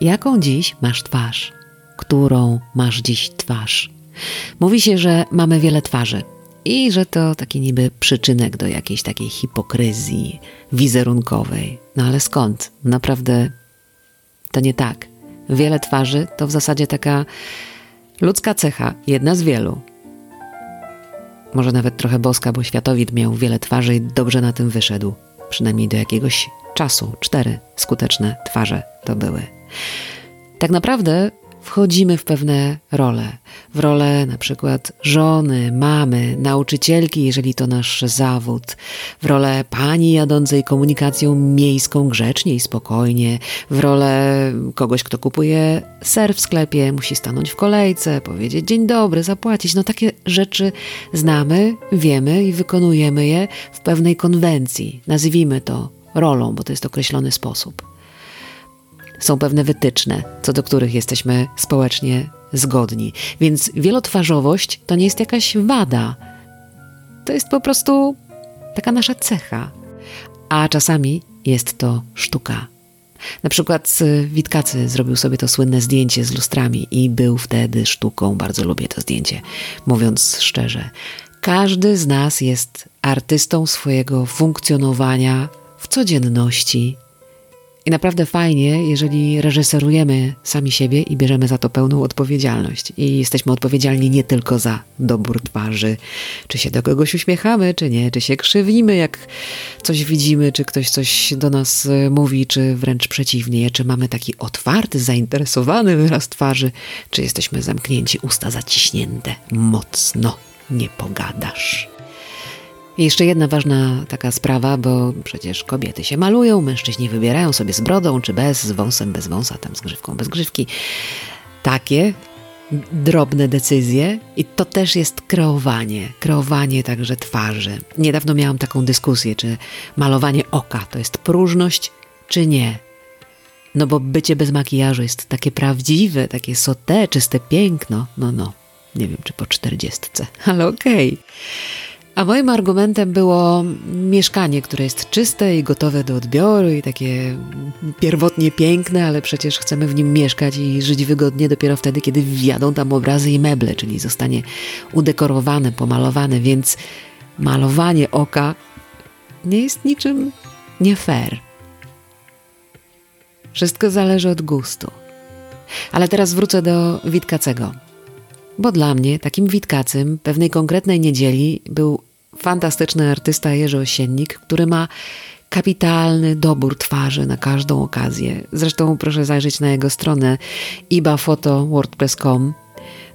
Jaką dziś masz twarz? Którą masz dziś twarz? Mówi się, że mamy wiele twarzy i że to taki niby przyczynek do jakiejś takiej hipokryzji wizerunkowej. No ale skąd? Naprawdę to nie tak. Wiele twarzy to w zasadzie taka ludzka cecha, jedna z wielu. Może nawet trochę boska, bo światowid miał wiele twarzy i dobrze na tym wyszedł. Przynajmniej do jakiegoś czasu. Cztery skuteczne twarze to były. Tak naprawdę wchodzimy w pewne role. W rolę na przykład żony, mamy, nauczycielki, jeżeli to nasz zawód. W rolę pani jadącej komunikacją miejską grzecznie i spokojnie. W rolę kogoś, kto kupuje ser w sklepie, musi stanąć w kolejce, powiedzieć dzień dobry, zapłacić. No takie rzeczy znamy, wiemy i wykonujemy je w pewnej konwencji. Nazwijmy to rolą, bo to jest określony sposób są pewne wytyczne, co do których jesteśmy społecznie zgodni. Więc wielotwarzowość to nie jest jakaś wada. To jest po prostu taka nasza cecha. A czasami jest to sztuka. Na przykład Witkacy zrobił sobie to słynne zdjęcie z lustrami i był wtedy sztuką. Bardzo lubię to zdjęcie, mówiąc szczerze. Każdy z nas jest artystą swojego funkcjonowania w codzienności i naprawdę fajnie, jeżeli reżyserujemy sami siebie i bierzemy za to pełną odpowiedzialność. I jesteśmy odpowiedzialni nie tylko za dobór twarzy, czy się do kogoś uśmiechamy, czy nie, czy się krzywimy, jak coś widzimy, czy ktoś coś do nas e, mówi, czy wręcz przeciwnie, czy mamy taki otwarty, zainteresowany wyraz twarzy, czy jesteśmy zamknięci, usta zaciśnięte, mocno nie pogadasz. I jeszcze jedna ważna taka sprawa, bo przecież kobiety się malują, mężczyźni wybierają sobie z brodą czy bez, z wąsem, bez wąsa, tam z grzywką, bez grzywki. Takie drobne decyzje i to też jest kreowanie, kreowanie także twarzy. Niedawno miałam taką dyskusję, czy malowanie oka to jest próżność, czy nie. No bo bycie bez makijażu jest takie prawdziwe, takie sote, czyste piękno. No, no, nie wiem czy po czterdziestce, ale okej. Okay. A moim argumentem było mieszkanie, które jest czyste i gotowe do odbioru i takie pierwotnie piękne, ale przecież chcemy w nim mieszkać i żyć wygodnie dopiero wtedy, kiedy wjadą tam obrazy i meble, czyli zostanie udekorowane, pomalowane, więc malowanie oka nie jest niczym nie fair. Wszystko zależy od gustu. Ale teraz wrócę do Witkacego. Bo dla mnie takim Witkacym pewnej konkretnej niedzieli był fantastyczny artysta Jerzy Osiennik, który ma kapitalny dobór twarzy na każdą okazję. Zresztą proszę zajrzeć na jego stronę ibafoto.wordpress.com.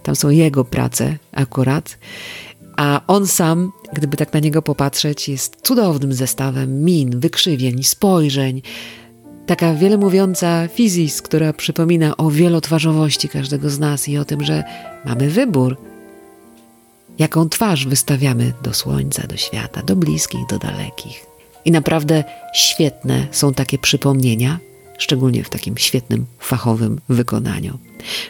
Tam są jego prace akurat. A on sam, gdyby tak na niego popatrzeć, jest cudownym zestawem min, wykrzywień, spojrzeń. Taka wiele mówiąca fizis, która przypomina o wielotwarzowości każdego z nas i o tym, że mamy wybór – jaką twarz wystawiamy do słońca, do świata, do bliskich, do dalekich. I naprawdę świetne są takie przypomnienia, szczególnie w takim świetnym, fachowym wykonaniu.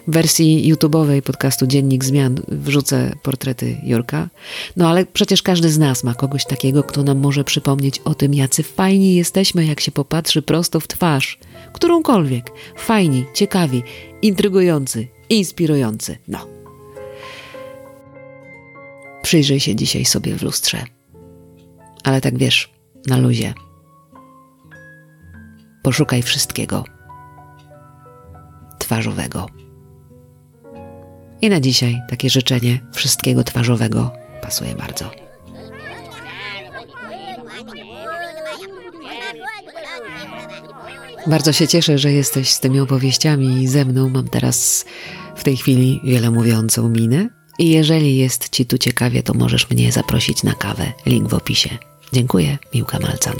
W wersji YouTube'owej podcastu Dziennik Zmian wrzucę portrety Jurka. No ale przecież każdy z nas ma kogoś takiego, kto nam może przypomnieć o tym, jacy fajni jesteśmy, jak się popatrzy prosto w twarz. Którąkolwiek. Fajni, ciekawi, intrygujący, inspirujący. No. Przyjrzyj się dzisiaj sobie w lustrze. Ale tak wiesz, na luzie. Poszukaj wszystkiego twarzowego. I na dzisiaj takie życzenie wszystkiego twarzowego pasuje bardzo. Bardzo się cieszę, że jesteś z tymi opowieściami i ze mną. Mam teraz w tej chwili wiele mówiącą minę, i jeżeli jest Ci tu ciekawie, to możesz mnie zaprosić na kawę. Link w opisie. Dziękuję, Miłka Malcan.